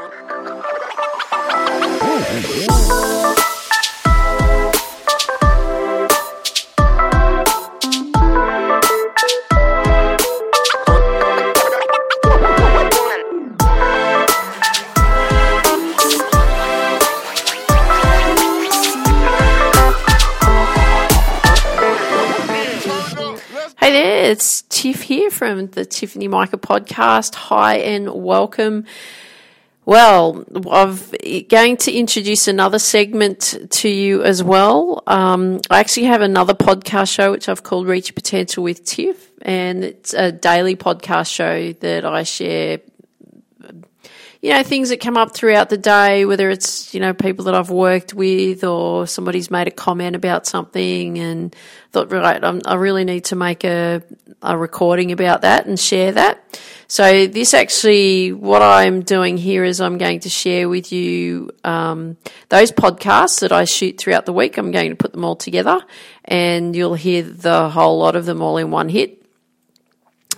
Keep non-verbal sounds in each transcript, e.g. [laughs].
Hey there, it's Tiff here from the Tiffany Mika podcast. Hi and welcome. Well, I'm going to introduce another segment to you as well. Um, I actually have another podcast show which I've called Reach Potential with Tiff, and it's a daily podcast show that I share you know, things that come up throughout the day, whether it's, you know, people that I've worked with or somebody's made a comment about something and thought, right, I'm, i really need to make a, a recording about that and share that. So this actually, what I'm doing here is I'm going to share with you, um, those podcasts that I shoot throughout the week. I'm going to put them all together and you'll hear the whole lot of them all in one hit.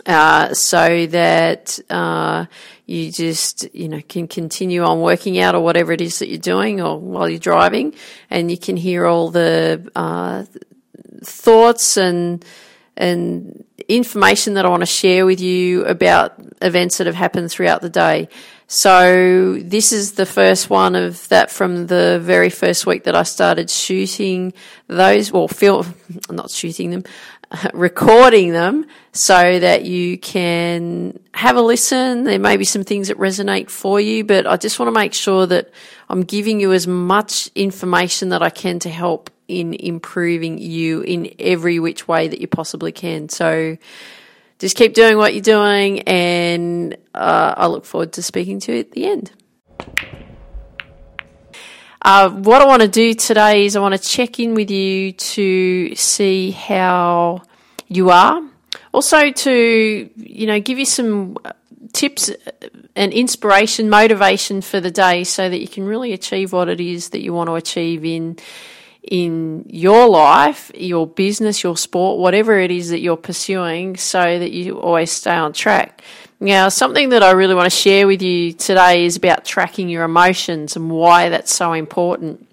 Uh, so that uh, you just you know can continue on working out or whatever it is that you're doing or while you're driving, and you can hear all the uh, thoughts and and information that I want to share with you about events that have happened throughout the day. So this is the first one of that from the very first week that I started shooting those, well, film, [laughs] not shooting them, [laughs] recording them so that you can have a listen. There may be some things that resonate for you, but I just want to make sure that I'm giving you as much information that I can to help in improving you in every which way that you possibly can. So just keep doing what you're doing, and uh, I look forward to speaking to you at the end. Uh, what I want to do today is I want to check in with you to see how you are. Also, to you know, give you some tips and inspiration, motivation for the day, so that you can really achieve what it is that you want to achieve in in your life, your business, your sport, whatever it is that you're pursuing, so that you always stay on track. Now, something that I really want to share with you today is about tracking your emotions and why that's so important.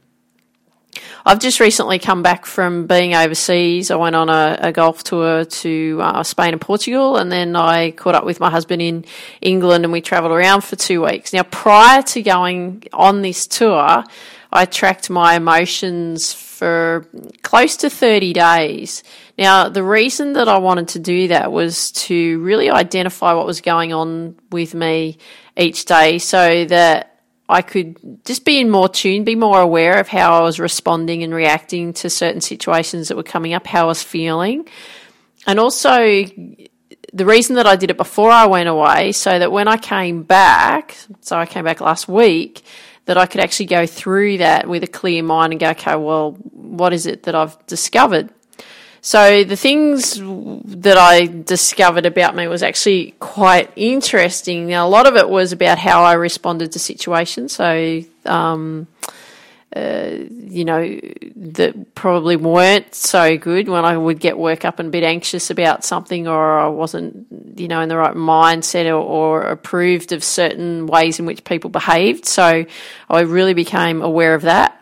I've just recently come back from being overseas. I went on a, a golf tour to uh, Spain and Portugal, and then I caught up with my husband in England and we travelled around for two weeks. Now, prior to going on this tour, I tracked my emotions for close to 30 days. Now, the reason that I wanted to do that was to really identify what was going on with me each day so that I could just be in more tune, be more aware of how I was responding and reacting to certain situations that were coming up, how I was feeling. And also, the reason that I did it before I went away, so that when I came back, so I came back last week, that I could actually go through that with a clear mind and go, okay, well, what is it that I've discovered? So the things that I discovered about me was actually quite interesting. Now, a lot of it was about how I responded to situations. So, um, uh, you know, that probably weren't so good when I would get work up and a bit anxious about something or I wasn't, you know, in the right mindset or, or approved of certain ways in which people behaved. So I really became aware of that.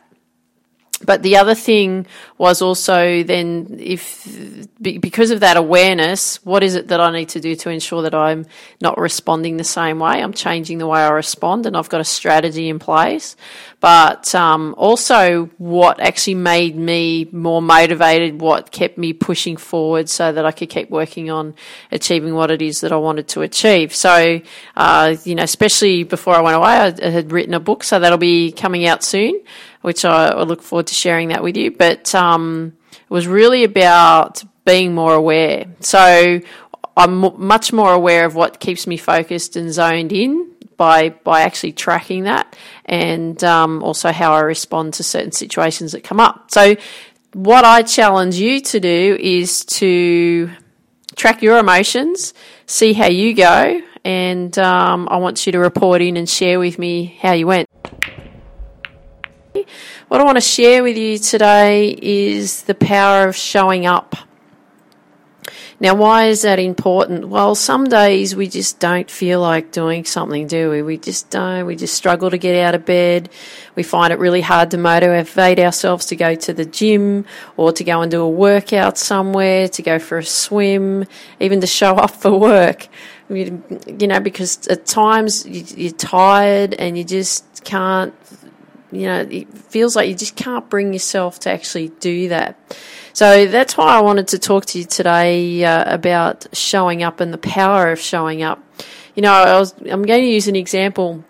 But the other thing was also then if because of that awareness, what is it that I need to do to ensure that I'm not responding the same way? I'm changing the way I respond, and I've got a strategy in place. But um, also, what actually made me more motivated, what kept me pushing forward, so that I could keep working on achieving what it is that I wanted to achieve. So, uh, you know, especially before I went away, I had written a book, so that'll be coming out soon which I, look forward to sharing that with you. But um, it was really about being more aware. So I'm much more aware of what keeps me focused and zoned in by by actually tracking that, and um, also how I respond to certain situations that come up. So what I challenge you to do is to track your emotions, see how you go, and um, I want you to report in and share with me how you went. What I want to share with you today is the power of showing up. Now, why is that important? Well, some days we just don't feel like doing something, do we? We just don't. We just struggle to get out of bed. We find it really hard to motivate ourselves to go to the gym or to go and do a workout somewhere, to go for a swim, even to show [laughs] up for work. You, know, because at times you're tired and you just can't, you know, it feels like you just can't bring yourself to actually do that. So that's why I wanted to talk to you today uh, about showing up and the power of showing up. You know, I was, I'm going to use an example.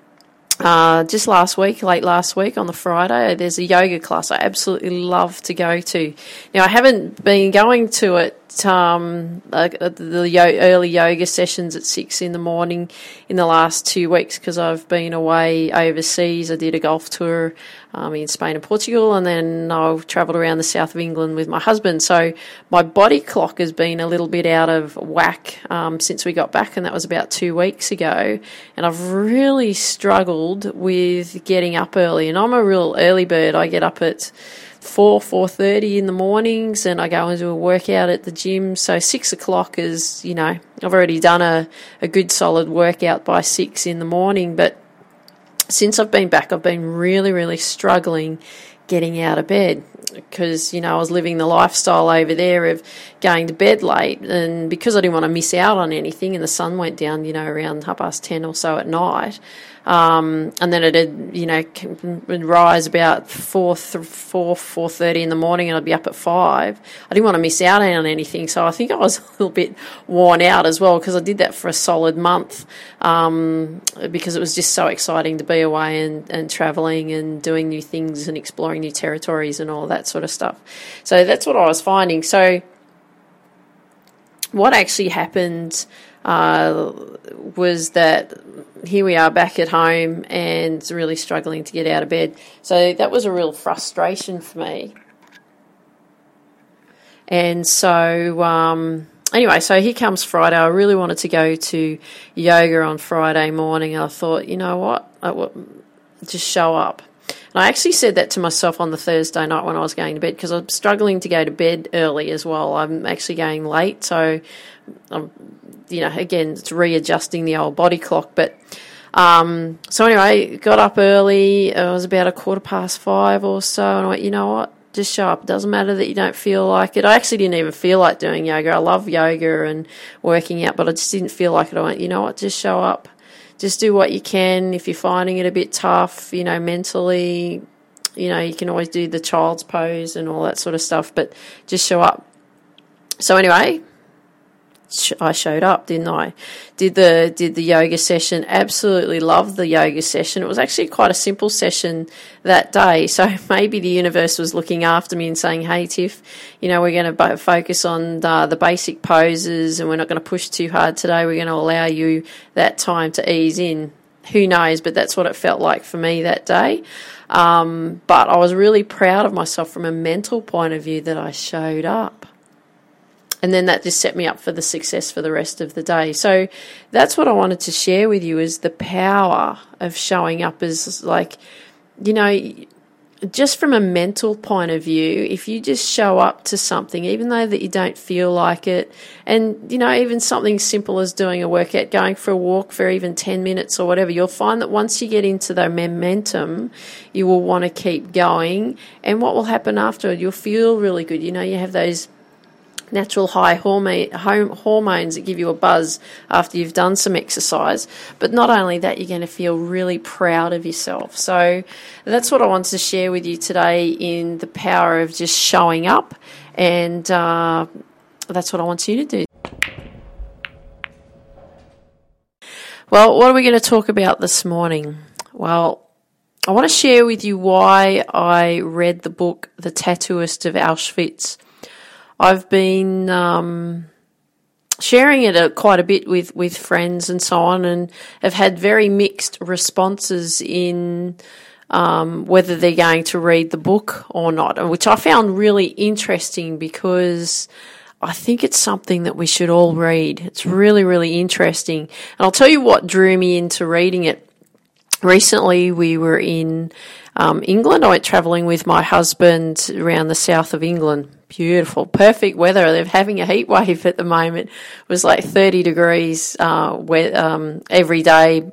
Uh, just last week, late last week on the Friday, there's a yoga class I absolutely love to go to. Now, I haven't been going to it um, uh, the yo- early yoga sessions at six in the morning in the last two weeks because I've been away overseas. I did a golf tour um, in Spain and Portugal, and then I've travelled around the south of England with my husband. So my body clock has been a little bit out of whack um, since we got back, and that was about two weeks ago. And I've really struggled with getting up early, and I'm a real early bird. I get up at four four thirty in the mornings, and I go and do a workout at the gym. So six o'clock is, you know, I've already done a, a good solid workout by six in the morning. But since I've been back, I've been really really struggling getting out of bed because you know I was living the lifestyle over there of going to bed late, and because I didn't want to miss out on anything, and the sun went down, you know, around half past ten or so at night. Um, and then it'd, you know, would rise about four, four, four thirty in the morning, and I'd be up at five. I didn't want to miss out on anything, so I think I was [laughs] a little bit worn out as well because I did that for a solid month um, because it was just so exciting to be away and, and traveling and doing new things and exploring new territories and all that sort of stuff. So that's what I was finding. So what actually happened uh, was that here we are back at home and really struggling to get out of bed. So that was a real frustration for me. And so, um, anyway, so here comes Friday. I really wanted to go to yoga on Friday morning. I thought, you know what? I will just show up. I actually said that to myself on the Thursday night when I was going to bed because I'm struggling to go to bed early as well. I'm actually going late, so I'm you know, again, it's readjusting the old body clock. But um, so anyway, got up early. It was about a quarter past five or so, and I went, you know what? Just show up. It doesn't matter that you don't feel like it. I actually didn't even feel like doing yoga. I love yoga and working out, but I just didn't feel like it. I went, you know what? Just show up. Just do what you can. If you're finding it a bit tough, you know, mentally, you know, you can always do the child's pose and all that sort of stuff, but just show up. So anyway, I showed up, didn't I? Did the did the yoga session. Absolutely loved the yoga session. It was actually quite a simple session that day. So [laughs] maybe the universe was looking after me and saying, "Hey, Tiff, you know we're going to focus on the, the basic poses, and we're not going to push too hard today. We're going to allow you that time to ease in." Who knows? But that's what it felt like for me that day. Um, but I was really proud of myself from a mental point of view that I showed up and then that just set me up for the success for the rest of the day. So that's what I wanted to share with you is the power of showing up as like, you know, just from a mental point of view, if you just show up to something, even though that you don't feel like it, and you know, even something simple as doing a workout, going for a walk for even 10 minutes or whatever, you'll find that once you get into the momentum, you will want to keep going. And what will happen after? You'll feel really good. You know, you have those natural high hormones that give you a buzz after you've done some exercise. But not only that, you're going to feel really proud of yourself. So that's what I wanted to share with you today in the power of just showing up. And uh, that's what I want you to do. Well, what are we going to talk about this morning? Well, I want to share with you why I read the book The Tattooist of Auschwitz I've been um, sharing it a, quite a bit with, with friends and so on, and have had very mixed responses in um, whether they're going to read the book or not, which I found really interesting because I think it's something that we should all read. It's really, really interesting. And I'll tell you what drew me into reading it. Recently, we were in um, England. I went travelling with my husband around the south of England. Beautiful, perfect weather. They're having a heat wave at the moment. It was like 30 degrees uh, where, um, every day,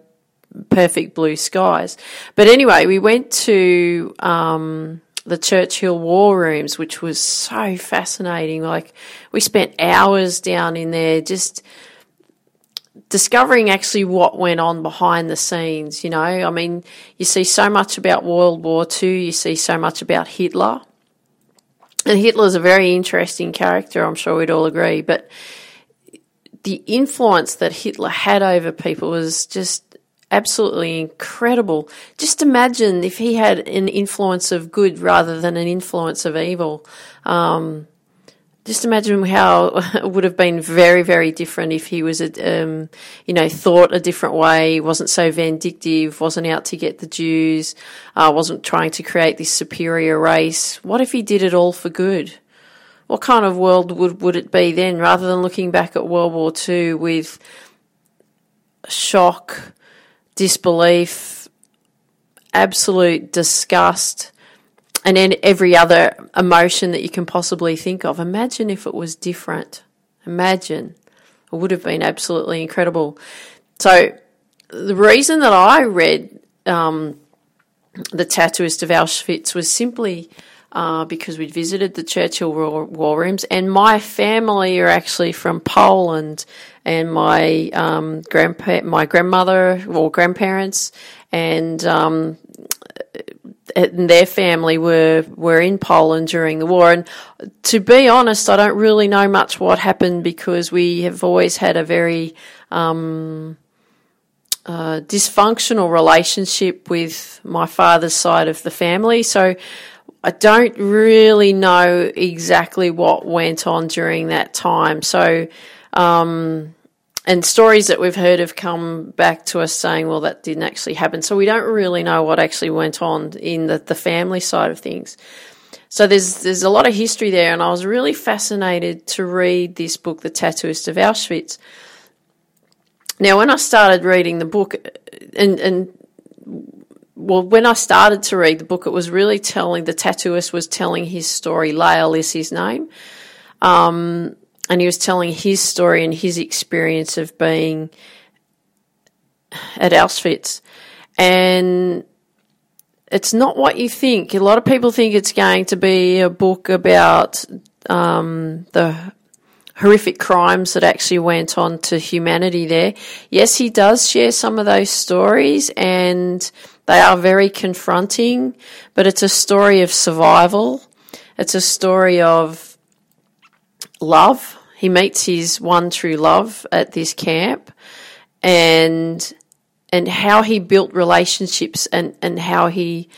perfect blue skies. But anyway, we went to um, the Churchill War Rooms, which was so fascinating. Like, we spent hours down in there just discovering actually what went on behind the scenes. You know, I mean, you see so much about World War II, you see so much about Hitler. And Hitler's a very interesting character, I'm sure we'd all agree, but the influence that Hitler had over people was just absolutely incredible. Just imagine if he had an influence of good rather than an influence of evil. Um, just imagine how [laughs] it would have been very, very different if he was, a, um, you know, thought a different way, wasn't so vindictive, wasn't out to get the Jews, uh, wasn't trying to create this superior race. What if he did it all for good? What kind of world would, would it be then, rather than looking back at World War II with shock, disbelief, absolute disgust, and then every other emotion that you can possibly think of. Imagine if it was different. Imagine. It would have been absolutely incredible. So, the reason that I read um, The Tattooist of Auschwitz was simply uh, because we'd visited the Churchill war, war, rooms, and my family are actually from Poland, and my um, grandpa, my grandmother or grandparents, and um, and their family were were in Poland during the war. And to be honest, I don't really know much what happened because we have always had a very um, uh, dysfunctional relationship with my father's side of the family. So I don't really know exactly what went on during that time. So. Um, and stories that we've heard have come back to us saying, well, that didn't actually happen. So we don't really know what actually went on in the, the family side of things. So there's there's a lot of history there, and I was really fascinated to read this book, The Tattooist of Auschwitz. Now, when I started reading the book, and and well, when I started to read the book, it was really telling the tattooist was telling his story. Lale is his name. Um, and he was telling his story and his experience of being at Auschwitz. And it's not what you think. A lot of people think it's going to be a book about um, the horrific crimes that actually went on to humanity there. Yes, he does share some of those stories and they are very confronting, but it's a story of survival. It's a story of love. He meets his one true love at this camp and and how he built relationships and, and how he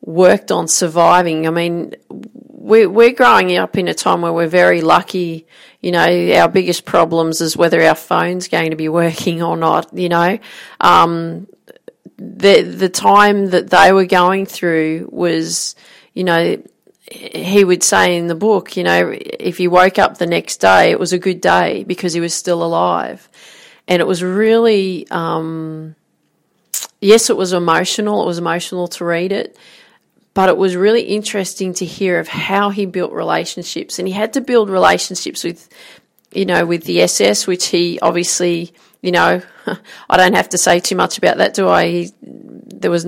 worked on surviving. I mean, we're, we're growing up in a time where we're very lucky. You know, our biggest problems is whether our phone's going to be working or not, you know. Um, the, the time that they were going through was, you know, he would say in the book, you know, if he woke up the next day, it was a good day because he was still alive. And it was really, um, yes, it was emotional. It was emotional to read it, but it was really interesting to hear of how he built relationships. And he had to build relationships with, you know, with the SS, which he obviously, you know, [laughs] I don't have to say too much about that, do I? He, there was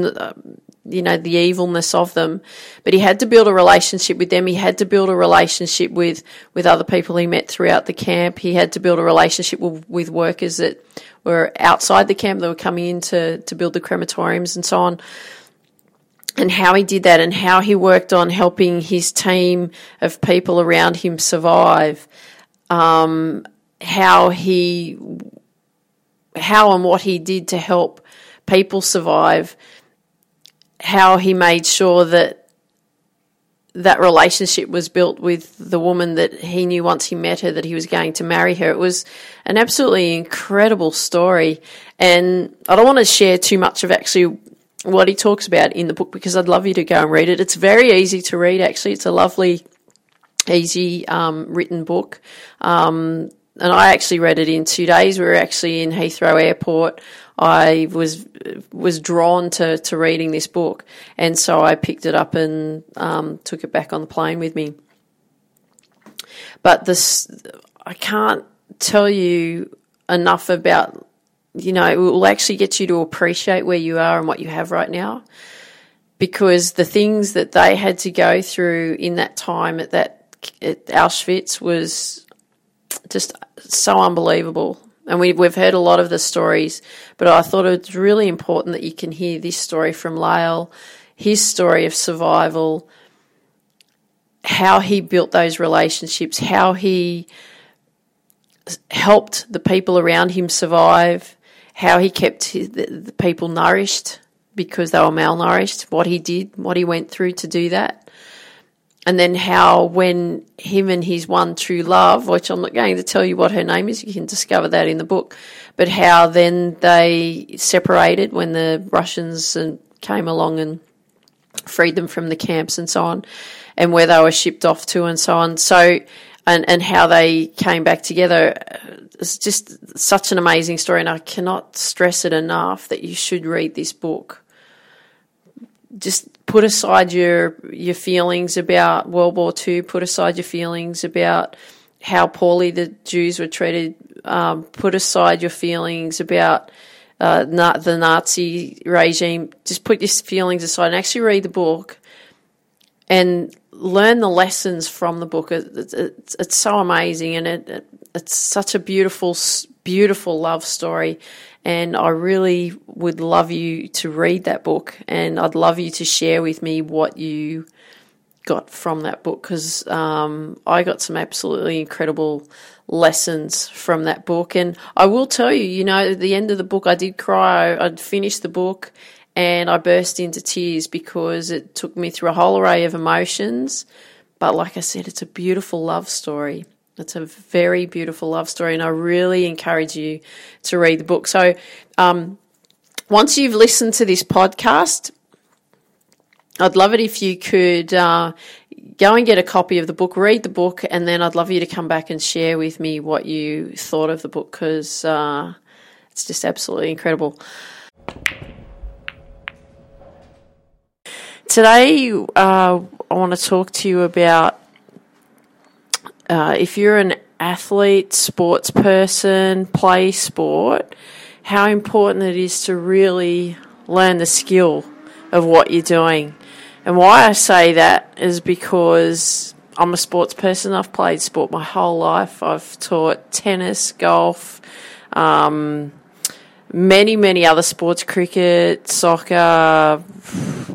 you know, the evilness of them. But he had to build a relationship with them. He had to build a relationship with, with other people he met throughout the camp. He had to build a relationship with, with workers that were outside the camp that were coming in to, to build the crematoriums and so on. And how he did that and how he worked on helping his team of people around him survive. Um, how he, how and what he did to help people survive how he made sure that that relationship was built with the woman that he knew once he met her that he was going to marry her. It was an absolutely incredible story. And I don't want to share too much of actually what he talks about in the book because I'd love you to go and read it. It's very easy to read, actually. It's a lovely, easy um, written book. Um, and I actually read it in two days. We were actually in Heathrow Airport I was was drawn to to reading this book, and so I picked it up and um, took it back on the plane with me. But this, I can't tell you enough about. You know, it will actually get you to appreciate where you are and what you have right now, because the things that they had to go through in that time at that at Auschwitz was just so unbelievable. And we, we've heard a lot of the stories, but I thought it's really important that you can hear this story from Lale, his story of survival, how he built those relationships, how he helped the people around him survive, how he kept the people nourished because they were malnourished, what he did, what he went through to do that and then how when him and his one true love, which I'm not going to tell you what her name is, you can discover that in the book, but how then they separated when the Russians came along and freed them from the camps and so on, and where they were shipped off to and so on. So, and and how they came back together. It's just such an amazing story, and I cannot stress it enough that you should read this book just put aside your your feelings about World War II. Put aside your feelings about how poorly the Jews were treated. Um, put aside your feelings about uh, the Nazi regime. Just put your feelings aside and actually read the book and learn the lessons from the book. It's, it's, it's so amazing and it, it, it's such a beautiful, beautiful love story. And I really would love you to read that book, and I'd love you to share with me what you got from that book because um, I got some absolutely incredible lessons from that book. And I will tell you, you know, at the end of the book, I did cry. I'd finished the book and I burst into tears because it took me through a whole array of emotions. But like I said, it's a beautiful love story. It's a very beautiful love story, and I really encourage you to read the book. So, um, once you've listened to this podcast, I'd love it if you could uh, go and get a copy of the book, read the book, and then I'd love you to come back and share with me what you thought of the book because uh, it's just absolutely incredible. Today, uh, I want to talk to you about uh, if you're an athlete, sports person, play sport, how important it is to really learn the skill of what you're doing. And why I say that is because I'm a sports person. I've played sport my whole life. I've taught tennis, golf, um, many, many other sports cricket, soccer,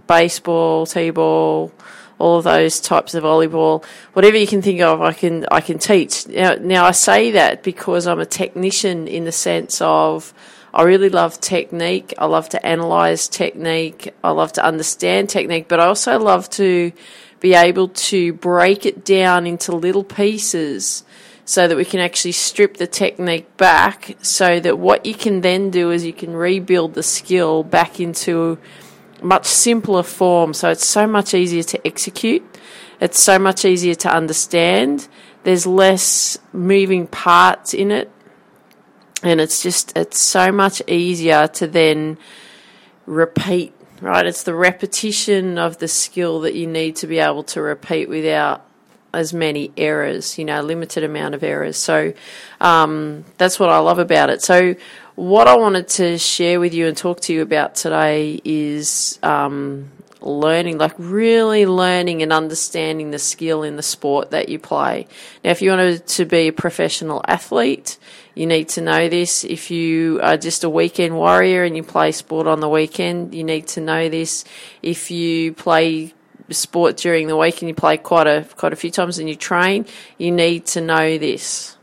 baseball, t ball, all of those types of volleyball, whatever you can think of, I can I can teach. Now, now I say that because I'm a technician in the sense of I really love technique. I love to analyze technique. I love to understand technique, but I also love to be able to break it down into little pieces so that we can actually strip the technique back so that what you can then do is you can rebuild the skill back into much simpler form, so it's so much easier to execute. It's so much easier to understand. There's less moving parts in it, and it's just it's so much easier to then repeat. Right, it's the repetition of the skill that you need to be able to repeat without as many errors, you know, limited amount of errors. So um, that's what I love about it. So what I wanted to share with you and talk to you about today is um, learning, like really learning and understanding the skill in the sport that you play. Now, if you wanted to be a professional athlete, you need to know this. If you are just a weekend warrior and you play sport on the weekend, you need to know this. If you play sport during the week and you play quite a quite a few times and you train, you need to know this.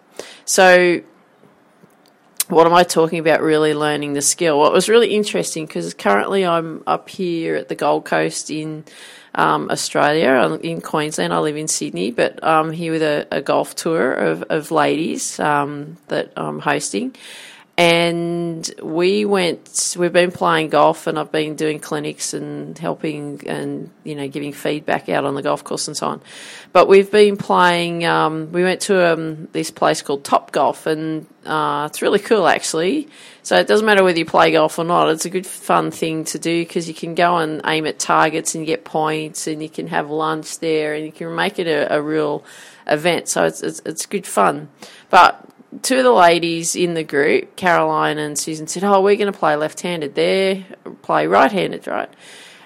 So what am I talking about? Really learning the skill. What was really interesting because currently I'm up here at the Gold Coast in um, Australia, in Queensland. I live in Sydney, but I'm here with a, a golf tour of, of ladies um, that I'm hosting. And we went we've been playing golf and I've been doing clinics and helping and you know giving feedback out on the golf course and so on. But we've been playing um, we went to um, this place called Top Golf and uh, it's really cool actually. So it doesn't matter whether you play golf or not it's a good fun thing to do because you can go and aim at targets and get points and you can have lunch there and you can make it a, a real event. So it's, it's, it's good fun. But two of the ladies in the group, Caroline and Susan, said, "Oh, we're going to play left-handed. There, play right-handed, right?"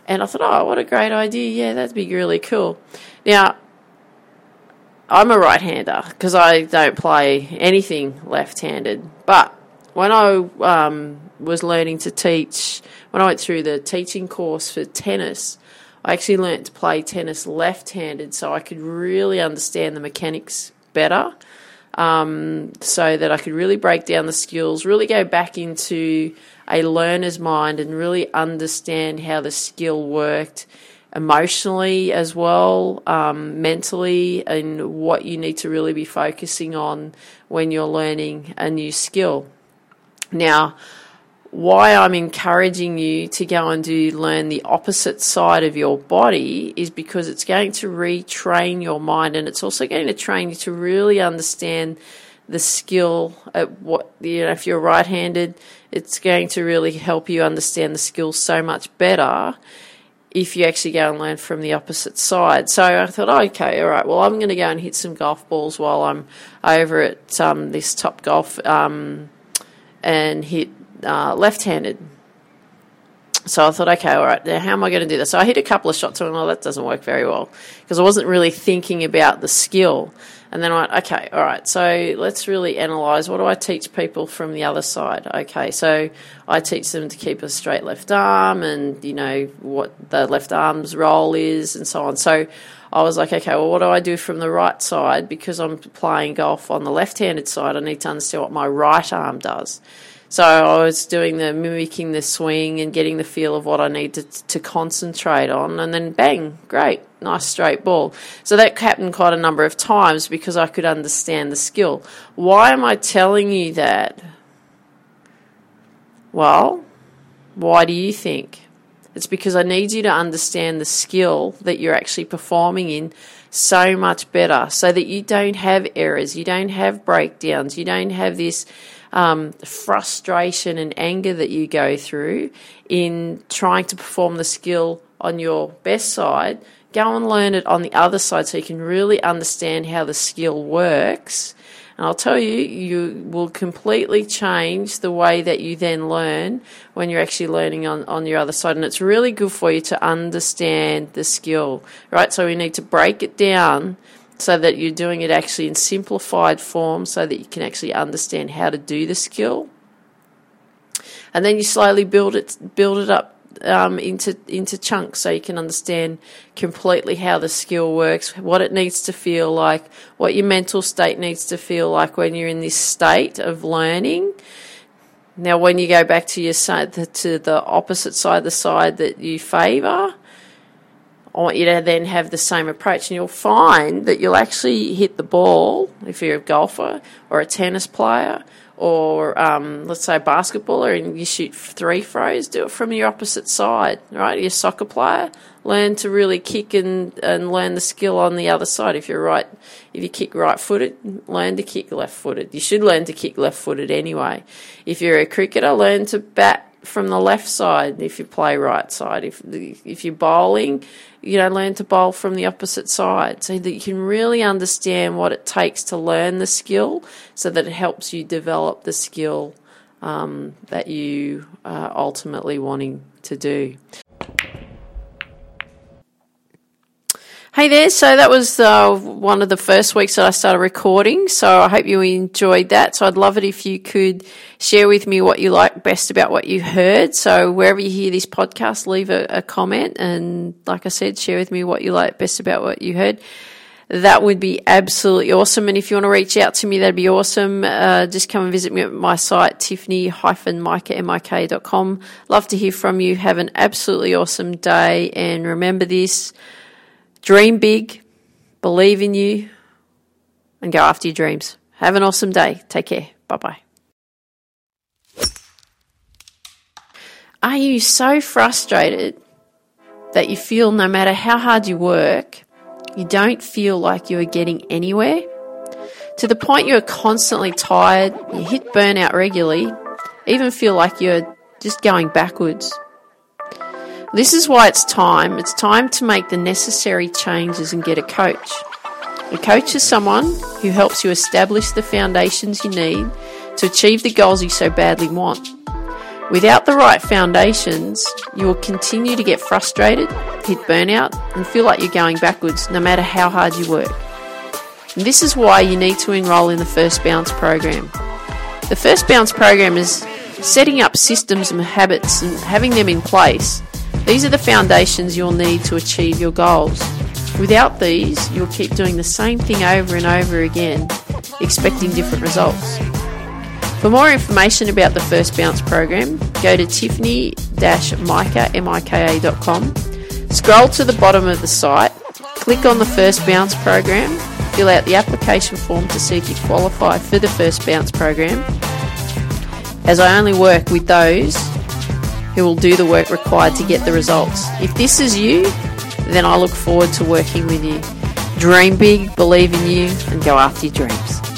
And I thought, "Oh, what a great idea! Yeah, that'd be really cool." Now, I'm a right-hander because I don't play anything left-handed. But when I um, was learning to teach, when I went through the teaching course for tennis, I actually learnt to play tennis left-handed, so I could really understand the mechanics better um, so that I could really break down the skills, really go back into a learner's mind and really understand how the skill worked emotionally as well, um, mentally, and what you need to really be focusing on when you're learning a new skill. Now, why I'm encouraging you to go and do learn the opposite side of your body is because it's going to retrain your mind and it's also going to train you to really understand the skill at what you know if you're right-handed it's going to really help you understand the skill so much better if you actually go and learn from the opposite side. So I thought, oh, okay, all right, well, I'm going to go and hit some golf balls while I'm over at um, this Top Golf um, and hit uh, left-handed. So I thought, okay, all right, now how am I going to do this? So I hit a couple of shots and well, that doesn't work very well because I wasn't really thinking about the skill. And then I went, okay, all right, so let's really analyse what do I teach people from the other side? Okay, so I teach them to keep a straight left arm and, you know, what the left arm's role is and so on. So I was like, okay, well, what do I do from the right side? Because I'm playing golf on the left handed side, I need to understand what my right arm does. So I was doing the mimicking the swing and getting the feel of what I needed to, to concentrate on, and then bang, great, nice straight ball. So that happened quite a number of times because I could understand the skill. Why am I telling you that? Well, why do you think? It's because I need you to understand the skill that you're actually performing in so much better so that you don't have errors, you don't have breakdowns, you don't have this um, frustration and anger that you go through in trying to perform the skill on your best side, go and learn it on the other side so you can really understand how the skill works. And I'll tell you, you will completely change the way that you then learn when you're actually learning on, on your other side. And it's really good for you to understand the skill, right? So we need to break it down so that you're doing it actually in simplified form so that you can actually understand how to do the skill. And then you slowly build it build it up um, into into chunks so you can understand completely how the skill works, what it needs to feel like, what your mental state needs to feel like when you're in this state of learning. Now, when you go back to your side, to the opposite side, the side that you favour, I want you to then have the same approach, and you'll find that you'll actually hit the ball if you're a golfer or a tennis player or um, let's say a basketballer and you shoot three throws, do it from your opposite side, right? You're a soccer player, learn to really kick and, and learn the skill on the other side. If you're right, if you kick right footed, learn to kick left footed. You should learn to kick left footed anyway. If you're a cricketer, learn to bat from the left side if you play right side. If if you're bowling, you know, learn to bowl from the opposite side so that you can really understand what it takes to learn the skill, so that it helps you develop the skill um, that you are ultimately wanting to do. Hey there, so that was uh, one of the first weeks that I started recording. So I hope you enjoyed that. So I'd love it if you could share with me what you like best about what you heard. So wherever you hear this podcast, leave a, a comment. And like I said, share with me what you like best about what you heard. That would be absolutely awesome. And if you want to reach out to me, that'd be awesome. Uh, just come and visit me at my site, tiffany-mika.com. Love to hear from you. Have an absolutely awesome day. And remember this Dream big, believe in you, and go after your dreams. Have an awesome day. Take care. Bye bye. Are you so frustrated that you feel no matter how hard you work, you don't feel like you are getting anywhere? To the point you're constantly tired, you hit burnout regularly, even feel like you're just going backwards. This is why it's time. It's time to make the necessary changes and get a coach. A coach is someone who helps you establish the foundations you need to achieve the goals you so badly want. Without the right foundations, you will continue to get frustrated, hit burnout, and feel like you're going backwards no matter how hard you work. And this is why you need to enroll in the First Bounce program. The First Bounce program is setting up systems and habits and having them in place. These are the foundations you'll need to achieve your goals. Without these, you'll keep doing the same thing over and over again, expecting different results. For more information about the First Bounce program, go to tiffany-mika.com, scroll to the bottom of the site, click on the First Bounce program, fill out the application form to see if you qualify for the First Bounce program. As I only work with those who will do the work required to get the results. If this is you, then I look forward to working with you. Dream big, believe in you, and go after your dreams.